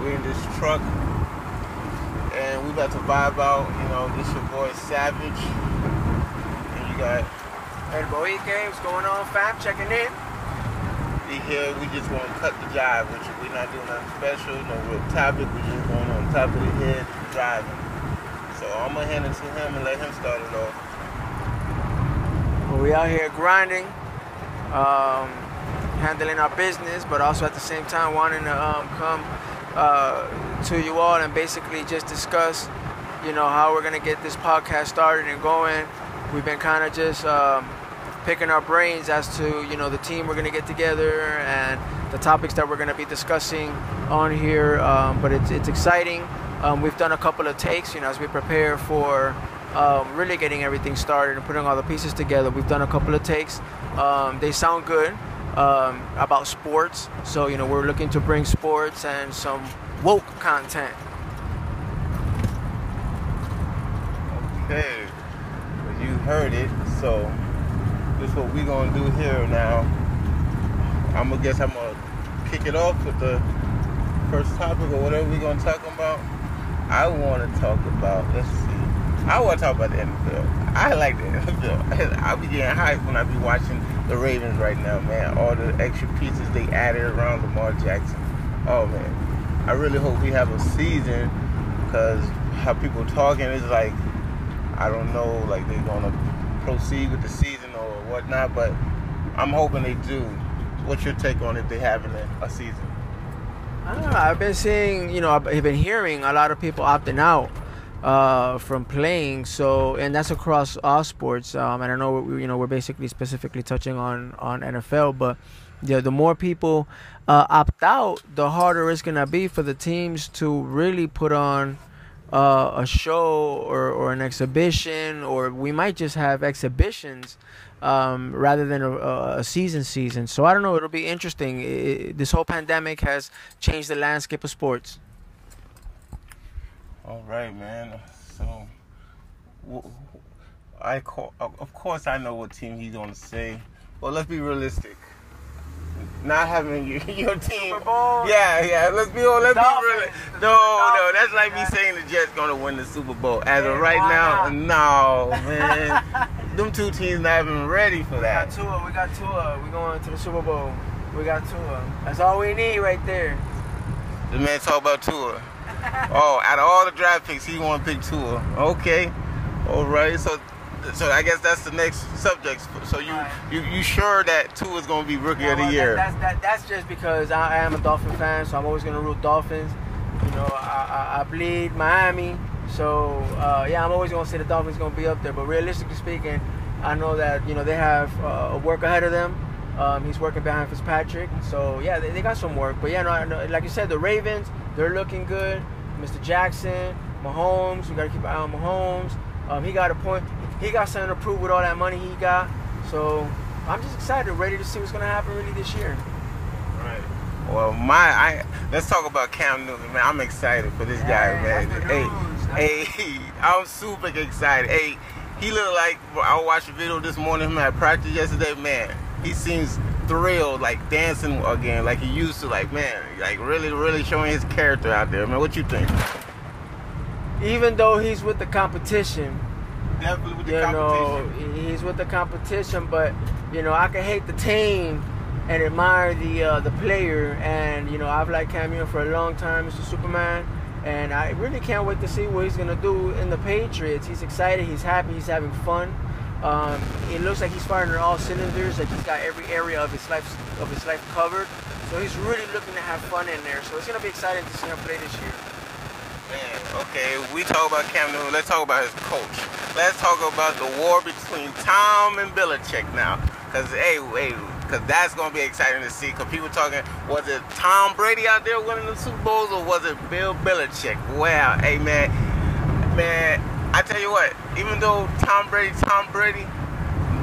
We're in this truck and we about to vibe out. You know, this your boy Savage. And you got El Boique, what's going on, fam? Checking in. be here. We just want to cut the jive with you. We're not doing nothing special, no real topic. We're just going on top of the head driving. So I'm gonna hand it to him and let him start it off. Well, we out here grinding, um, handling our business, but also at the same time wanting to um, come uh, to you all and basically just discuss, you know, how we're gonna get this podcast started and going. We've been kind of just um, picking our brains as to, you know, the team we're gonna get together and the topics that we're gonna be discussing on here. Um, but it's it's exciting. Um, we've done a couple of takes, you know, as we prepare for um, really getting everything started and putting all the pieces together. We've done a couple of takes. Um, they sound good um, about sports. So, you know, we're looking to bring sports and some woke content. Okay, well, you heard it. So this is what we're gonna do here now. I'm gonna guess I'm gonna kick it off with the first topic or whatever we're gonna talk about. I want to talk about. Let's see. I want to talk about the NFL. I like the NFL. I'll be getting hyped when I be watching the Ravens right now, man. All the extra pieces they added around Lamar Jackson. Oh man, I really hope we have a season because how people talking is like I don't know, like they're gonna proceed with the season or whatnot, but I'm hoping they do. What's your take on if they having a, a season? I don't know. I've been seeing, you know, I've been hearing a lot of people opting out uh, from playing. So, and that's across all sports. Um, and I know, you know, we're basically specifically touching on on NFL, but the the more people uh, opt out, the harder it's gonna be for the teams to really put on uh, a show or, or an exhibition, or we might just have exhibitions um, rather than a, a season season. So I don't know. It'll be interesting. It, this whole pandemic has changed the landscape of sports. All right, man. So, I call, of course I know what team he's gonna say, but let's be realistic. Not having your, your team. Yeah, yeah. Let's be let's be real. No, no, that's like me saying the Jets gonna win the Super Bowl. As of right now, no, man. Them two teams not even ready for that. We got. Tua. We got Tua. We going to the Super Bowl. We got Tua. That's all we need right there. The man talk about Tua. Oh, out of all the draft picks, he want to pick Tua. Okay, all right. So, so I guess that's the next subject. So you, Right. you, you sure that Tua is gonna be rookie of the year? That, that's, that, that's just because I, I am a Dolphin fan, so I'm always going to root Dolphins. You know, I, I, I bleed Miami, so uh, yeah, I'm always going to say the Dolphins going to be up there. But realistically speaking, I know that you know they have uh, work ahead of them. Um, he's working behind Fitzpatrick, so yeah, they, they got some work. But yeah, no, no, like you said, the Ravens they're looking good. Mr. Jackson, Mahomes, we got to keep an eye on Mahomes. Um, he got a point. He got something to prove with all that money he got. So I'm just excited, ready to see what's gonna happen really this year. Right. Well, my I let's talk about Cam Newton, man. I'm excited for this guy, man. that's Hey, hey, I'm super excited. Hey, he looked like I watched a video this morning of him at practice yesterday, man. He seems thrilled, like dancing again, like he used to. Like, man, like really, really showing his character out there, man. What you think? Even though he's with the competition, Definitely with the you know, competition. he- he's with the competition, but you know, I can hate the team and admire the uh, the player. And you know, I've liked Cam Newton for a long time, Mr. Superman. And I really can't wait to see what he's gonna do in the Patriots. He's excited, he's happy, he's having fun. Um, it looks like he's firing on all cylinders. Like he's got every area of his life of his life covered. So he's really looking to have fun in there. So it's gonna be exciting to see him play this year. Man, okay, we talk about Cam Newton. Let's talk about his coach. Let's talk about the war between Tom and Belichick now. Cause hey, hey, cause that's gonna be exciting to see. Cause people talking, was it Tom Brady out there winning the Super Bowls or was it Bill Belichick? Wow, hey man, man, I tell you what, even though Tom Brady, Tom Brady,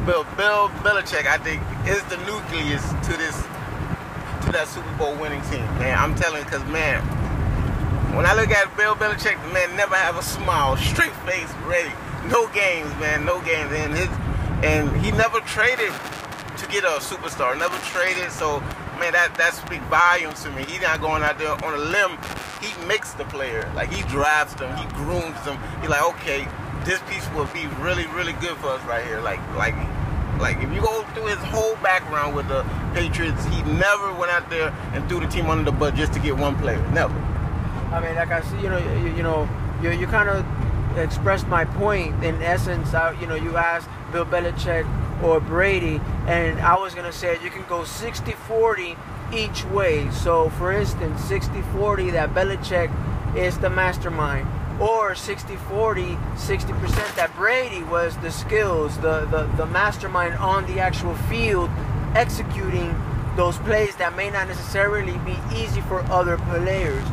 Bill, Bill Belichick, I think is the nucleus to this, to that Super Bowl winning team. Man, I'm telling you, cause man, when I look at Bill Belichick, the man never have a smile, straight face, ready. No games, man, no games. And his and he never traded to get a superstar, never traded. So man, that that speaks volumes to me. He's not going out there on a limb he makes the player. Like he drafts them, he grooms them. He like, okay, this piece will be really, really good for us right here. Like, like, like if you go through his whole background with the Patriots, he never went out there and threw the team under the bus just to get one player. Never. I mean, like I see, you know, you, you know, you, you kind of expressed my point. In essence, I, you know, you asked Bill Belichick or Brady, and I was gonna say you can go 60-40 each way. So, for instance, 60-40 that Belichick is the mastermind, or 60-40, 60% that Brady was the skills, the, the the mastermind on the actual field, executing those plays that may not necessarily be easy for other players.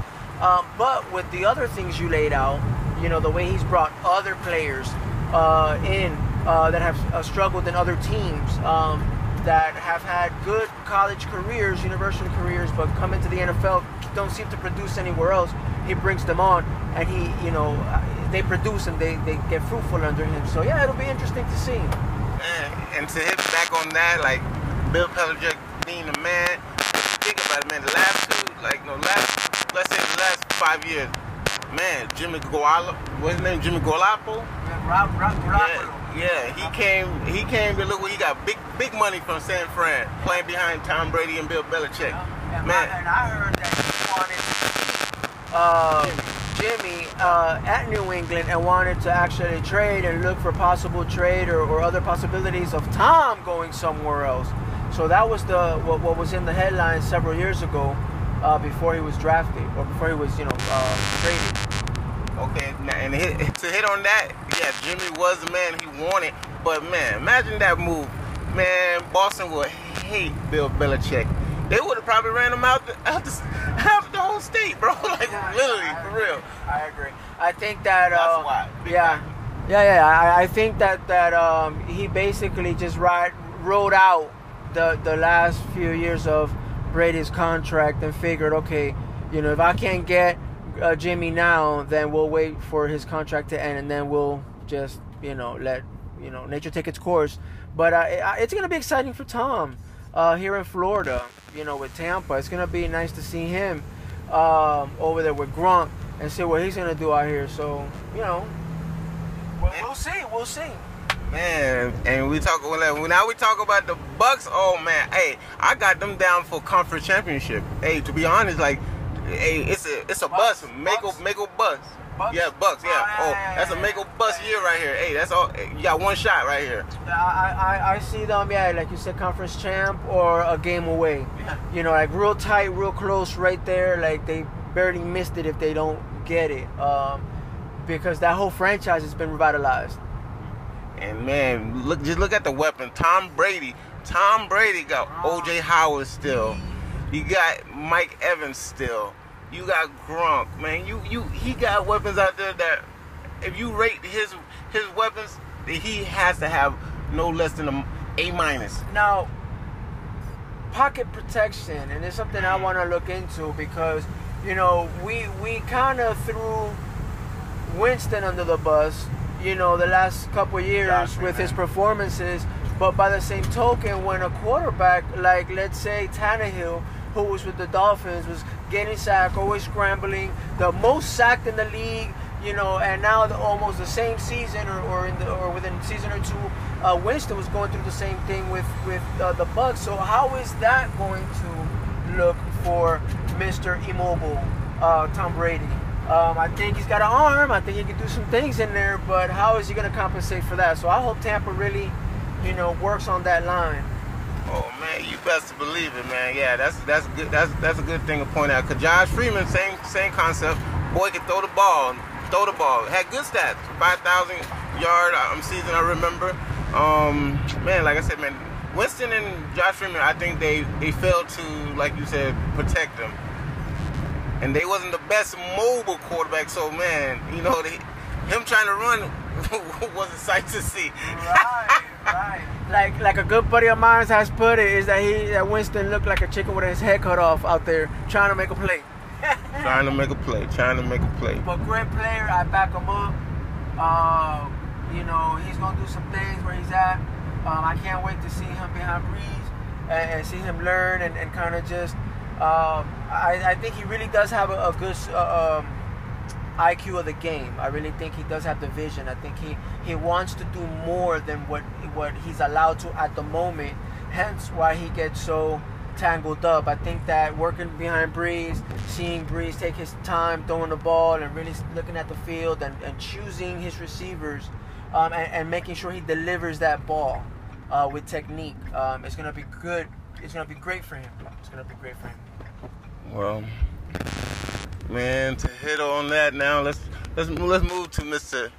Um, but with the other things you laid out, you know, the way he's brought other players uh, in uh, that have uh, struggled in other teams, um, that have had good college careers, university careers, but come into the NFL, don't seem to produce anywhere else. He brings them on, and he, you know, uh, they produce and they, they get fruitful under him. So yeah, it'll be interesting to see. And to hit back on that, like Bill Belichick being a man, think about it, man. The last two, like no last, let's say the last five years, man, Jimmy Garoppolo, what's his name, Jimmy Garoppolo? Yeah, Rob, Rob, yeah, yeah, he came, he came to look what he got big, big money from San Fran, playing behind Tom Brady and Bill Belichick. Yeah, man, and I heard that wanted uh, Jimmy uh, at New England and wanted to actually trade and look for possible trade or, or other possibilities of Tom going somewhere else. So that was the what, what was in the headlines several years ago uh, before he was drafted or before he was you know uh, traded. Okay, and hit, to hit on that, yeah, Jimmy was the man he wanted, but man, imagine that move. Man, Boston would hate Bill Belichick. They would have probably ran him out the, out the, out the whole state, bro. like literally, I for real. I agree. I think that uh, That's why. Yeah, yeah, yeah. I, I think that that um, he basically just ride, rode out the the last few years of Brady's contract and figured, okay, you know, if I can't get uh, Jimmy now, then we'll wait for his contract to end, and then we'll just you know let you know nature take its course. But uh, it, it's gonna be exciting for Tom uh, here in Florida. You know, with Tampa, it's gonna be nice to see him um, over there with Gronk and see what he's gonna do out here. So you know, we'll, we'll see. We'll see. Man, and we talk well, now we talk about the Bucks. Oh man, hey, I got them down for conference championship. Hey, to be honest, like, hey, it's a it's a Bucks? bus, make a make or bus. Bucks? Yeah, Bucks. Yeah. Oh, that's a make or bust bus year right here. Hey, that's all. You got one shot right here. I, I, I see them, yeah, like you said, conference champ or a game away. Yeah. You know, like real tight, real close right there. Like they barely missed it if they don't get it. Um, because that whole franchise has been revitalized. And man, look just look at the weapon. Tom Brady. Tom Brady got OJ Howard still. You got Mike Evans still. You got Gronk. Man, you you he got weapons out there that if you rate his his weapons, he has to have no less than a A minus. Now, pocket protection, and it's something I mm-hmm. want to look into because, you know, we we kind of threw Winston under the bus, you know, the last couple years Exactly, with his performances. But by the same token, when a quarterback like, let's say, Tannehill, who was with the Dolphins, was getting sacked, always scrambling, the most sacked in the league, you know, and now the, almost the same season or, or in the or within a season or two, uh, Winston was going through the same thing with with uh, the Bucks. So how is that going to look for Mr. Immobile, uh, Tom Brady? Um, I think he's got an arm. I think he can do some things in there, but how is he going to compensate for that? So I hope Tampa really, you know, works on that line. Man, you best believe it, man. Yeah, that's that's good. That's that's a good thing to point out. Cause Josh Freeman, same same concept. Boy can throw the ball, throw the ball. Had good stats, five thousand yard um, season. I remember. Um, man, like I said, man, Winston and Josh Freeman, I think they they failed to, like you said, protect them. And they wasn't the best mobile quarterback. So man, you know, they, him trying to run was a sight to see. Right. Like like a good buddy of mine has put it is that he that Winston looked like a chicken with his head cut off out there trying to make a play. trying to make a play. Trying to make a play. But great player, I back him up. Uh, you know, he's gonna do some things where he's at. Um, I can't wait to see him behind Brees and, and see him learn and, and kind of just Um, I, I think he really does have a, a good uh, um, IQ of the game. I really think he does have the vision. I think he, he wants to do more than what what he's allowed to at the moment. Hence why he gets so tangled up. I think that working behind Brees, seeing Brees take his time throwing the ball and really looking at the field and, and choosing his receivers um, and, and, making sure he delivers that ball uh, with technique, um, it's going to be good. It's going to be great for him. It's going to be great for him. Well, man, to hit on that now, let's let's let's move to Mr.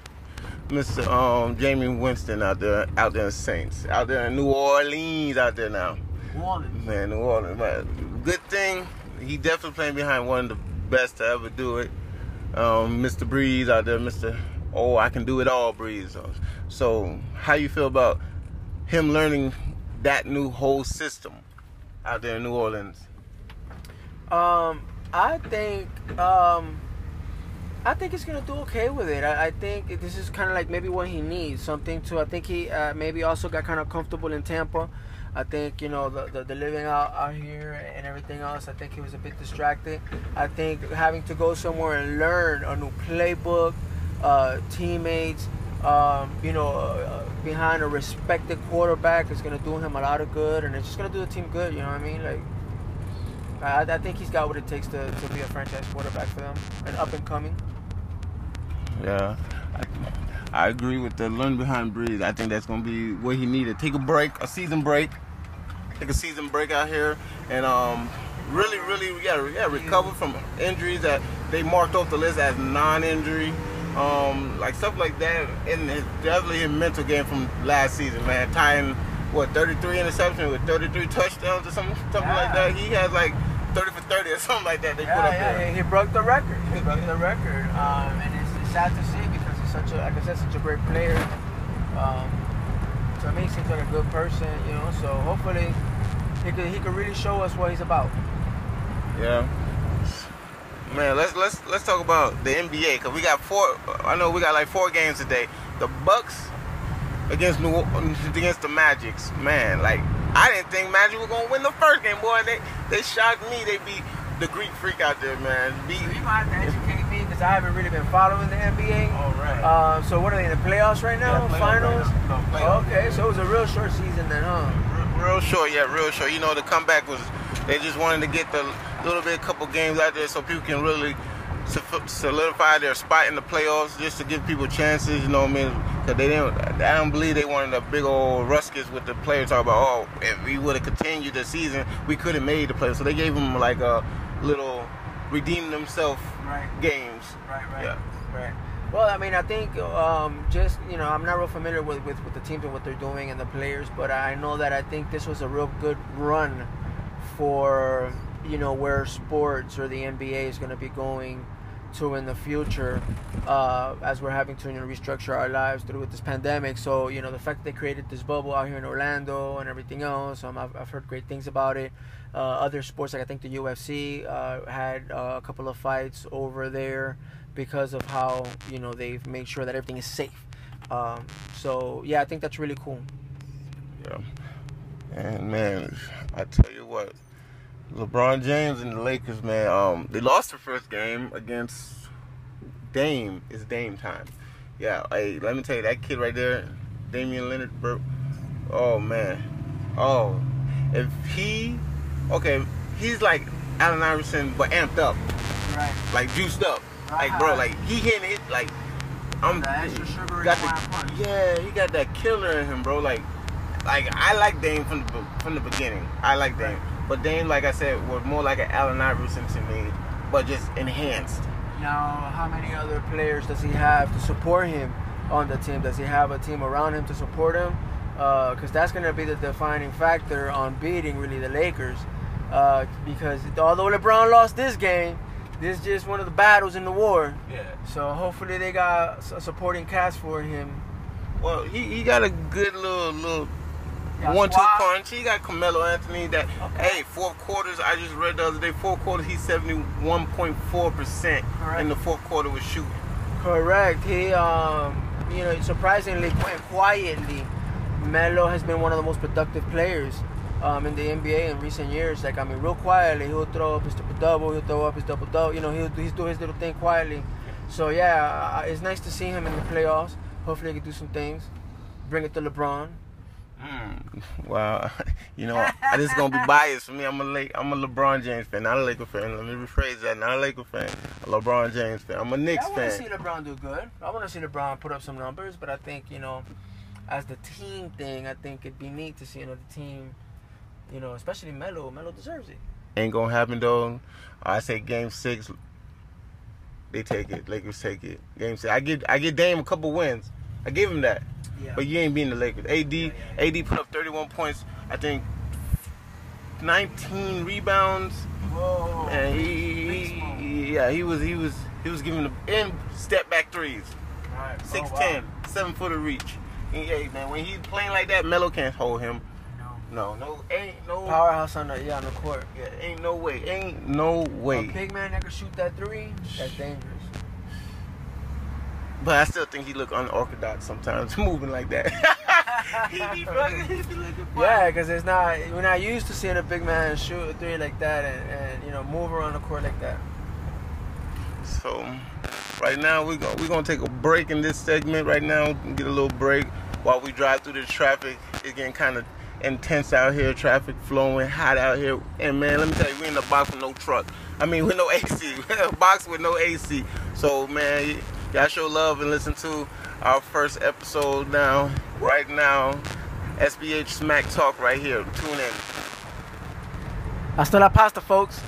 Mr. Um, Jameis Winston out there, out there in Saints, out there in New Orleans, out there now. New Orleans. Man, New Orleans. Man. Good thing he definitely playing behind one of the best to ever do it. Um, Mr. Brees out there, Mr. Oh, I can do it all, Brees. So, how you feel about him learning that new whole system out there in New Orleans? Um, I think um, I think he's gonna do okay with it. I, I think this is kind of like maybe what he needs, something to. I think he uh, maybe also got kind of comfortable in Tampa. I think you know the, the, the living out out here and everything else. I think he was a bit distracted. I think having to go somewhere and learn a new playbook, uh, teammates, um, you know, uh, behind a respected quarterback is gonna do him a lot of good, and it's just gonna do the team good. You know what I mean? Like, I, I think he's got what it takes to, to be a franchise quarterback for them, and up and coming. Yeah, I, I agree with the learn behind Brees. I think that's gonna be what he needed. Take a break, a season break, take a season break out here, and um, really, really, yeah, yeah, recover from injuries that they marked off the list as non-injury. Um, like stuff like that, and definitely his mental game from last season, man. Tying what 33 interceptions with 33 touchdowns or something, something yeah. like that. He has like 30 for 30 or something like that. They yeah, put up yeah, there. He broke the record. He broke the record, um, and it's, it's, sad to see because he's such a, like I said, such a great player. Um, to me, he seems like a good person, you know. So hopefully, he could he could really show us what he's about. Yeah. Man, let's let's let's talk about the NBA because we got four. I know we got like four games today. The Bucks against New against the Magics. Man, like I didn't think Magic was gonna win the first game, boy. They they shocked me. They beat the Greek Freak out there, man. Beat, so you might have to educate me because I haven't really been following the NBA. All right. Uh, so what are they in the playoffs right now? Yeah, Finals. Right now. No. Okay, so it was a real short season then, huh? Real, real short, yeah, real short. You know, the comeback was they just wanted to get the little bit, couple games out there so people can really solidify their spot in the playoffs, just to give people chances. You know what I mean? Because they didn't. I don't believe they wanted a big old ruckus with the players talk about, oh, if we would have continued the season, we could have made the playoffs. So they gave them like a little redeem themselves right. games. Right, right, yeah. right. Well, I mean, I think um, just you know, I'm not real familiar with, with, with the teams and what they're doing and the players, but I know that I think this was a real good run for you know where sports or the NBA is going to be going to in the future uh, as we're having to you know, restructure our lives through with this pandemic. So you know the fact that they created this bubble out here in Orlando and everything else, um, I've, I've heard great things about it. Uh, other sports like I think the UFC uh, had uh, a couple of fights over there because of how you know they've made sure that everything is safe. Um, so yeah, I think that's really cool. Yeah, and man, I tell you what LeBron James and the Lakers, man, um, they lost their first game against Dame. It's Dame time. Yeah, hey, let me tell you, that kid right there, Damian Leonard, bro. Oh man, oh, if he, okay, he's like Allen Iverson, but amped up, right? Like juiced up, like bro, like he hitting it, like I'm the extra sugar got the, yeah, he got that killer in him, bro. Like, like I like Dame from the from the beginning. I like Dame. But Dame, like I said, was more like an Allen Iverson to me, but just enhanced. Now, how many other players does he have to support him on the team? Does he have a team around him to support him? Because uh, that's going to be the defining factor on beating really the Lakers. Uh, because although LeBron lost this game, this is just one of the battles in the war. Yeah. So hopefully they got a supporting cast for him. Well, he, he got a good little little one two punch. He got Carmelo Anthony. That okay. hey, fourth quarters. I just read the other day. Fourth quarter, he's seventy one point four percent in the fourth quarter was shooting. Correct. He um, you know, surprisingly and quietly, Melo has been one of the most productive players. um, in the NBA in recent years. Like I mean, real quietly, he'll throw up his triple double, he'll throw up his double double. You know, he'll he's do his little thing quietly. So yeah, it's nice to see him in the playoffs. Hopefully, he can do some things. Bring it to LeBron. Mm, well, you know, this is gonna be biased for me. I'm a Lake, I'm a LeBron James fan, not a Laker fan. Let me rephrase that. Not a Laker fan, a LeBron James fan. I'm a Knicks fan. I want to see LeBron do good. I want to see LeBron put up some numbers, but I think you know, as the team thing, I think it'd be neat to see another team. You know, especially Melo. Melo deserves it. Ain't gonna happen though. I say Game Six. They take it. Lakers take it. Game six. I get I get Dame a couple wins. I give him that. Yeah. But you ain't beating the Lakers. AD Yeah, AD put up 31 points. I think 19 rebounds. Whoa. And he, he- yeah, he was he was he was giving the and step back threes. Right. 6'10, 7 foot of reach. And, hey man, when he's playing like that, Melo can't hold him. No. No, no, ain't no Powerhouse on the yeah on the court. yeah, ain't no way. Ain't no way. A big man that can shoot that three, that's dangerous. But I still think he look unorthodox sometimes, moving like that. he be fucking, he be looking funny. Yeah, because it's not we're not used to seeing a big man shoot a three like that and, and you know move around the court like that. So, right now we're gonna we're gonna take a break in this segment. Right now, get a little break while we drive through the traffic. It's getting kind of intense out here. Traffic flowing, hot out here. And man, let me tell you, we in the box with no truck. I mean, with no AC. We're in a box with no AC. So, man, y- y'all show love and listen to our first episode now. Right now, SBH Smack Talk right here. Tune in. Hasta la pasta, folks.